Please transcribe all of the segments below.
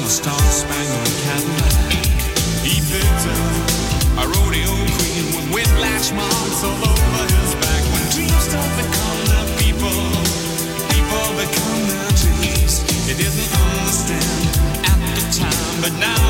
I'm a star spangled Cadillac. He picked up a rodeo queen with whiplash marks all over his back. When dreams don't become the people, people become their dreams. He didn't understand at the time, but now.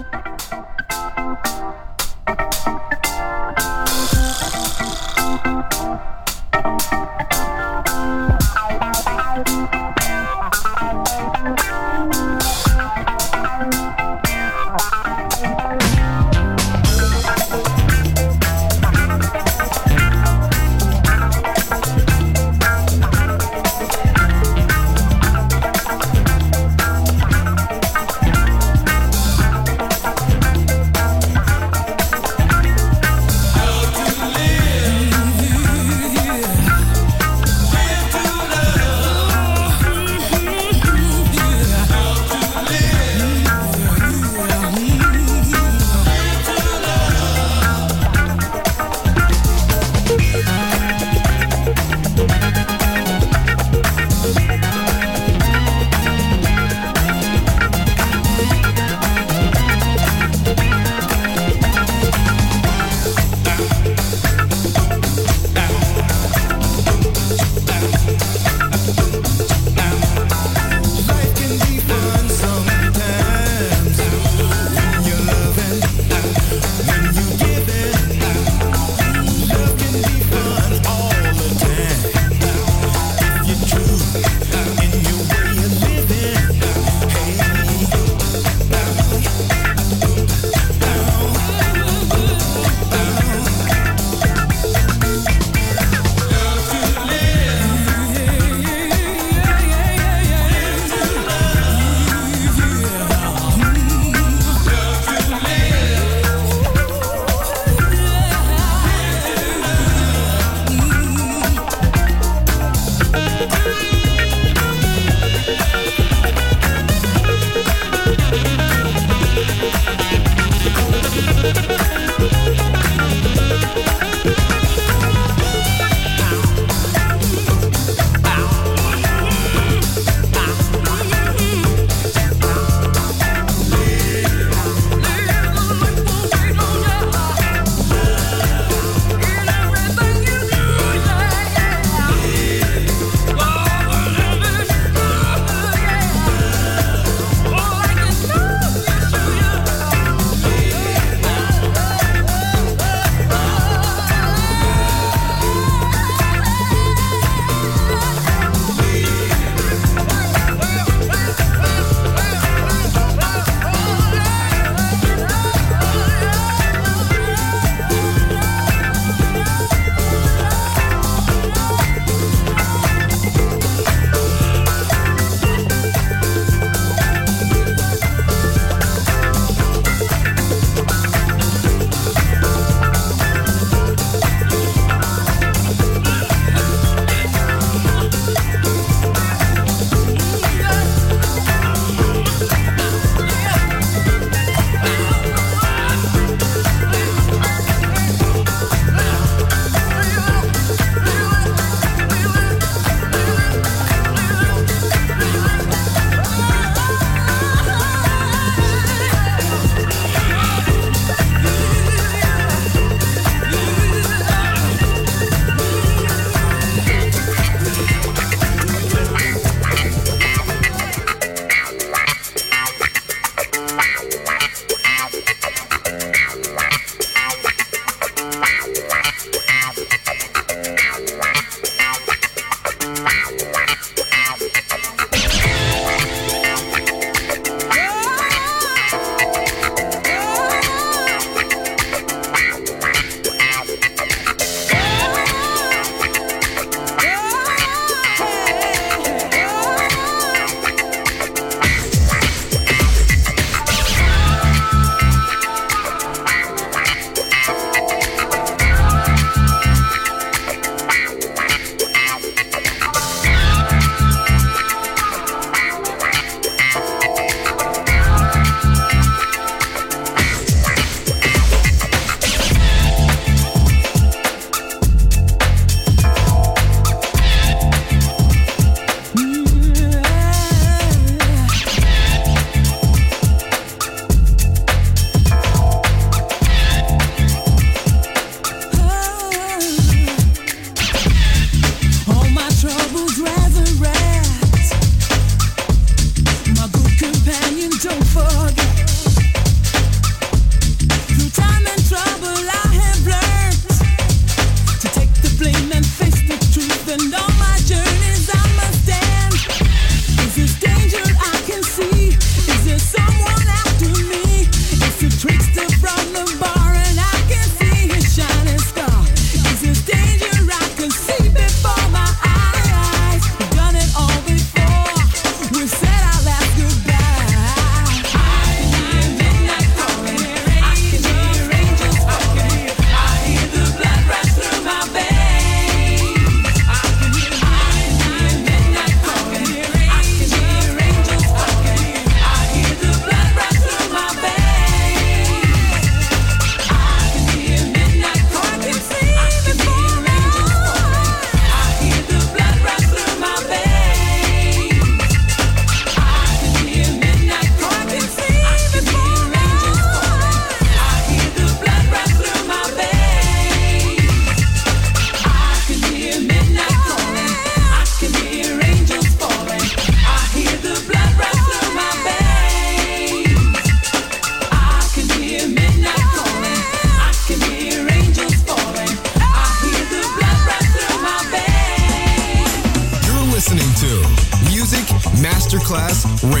Masterclass Radio.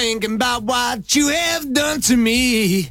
thinking about what you have done to me.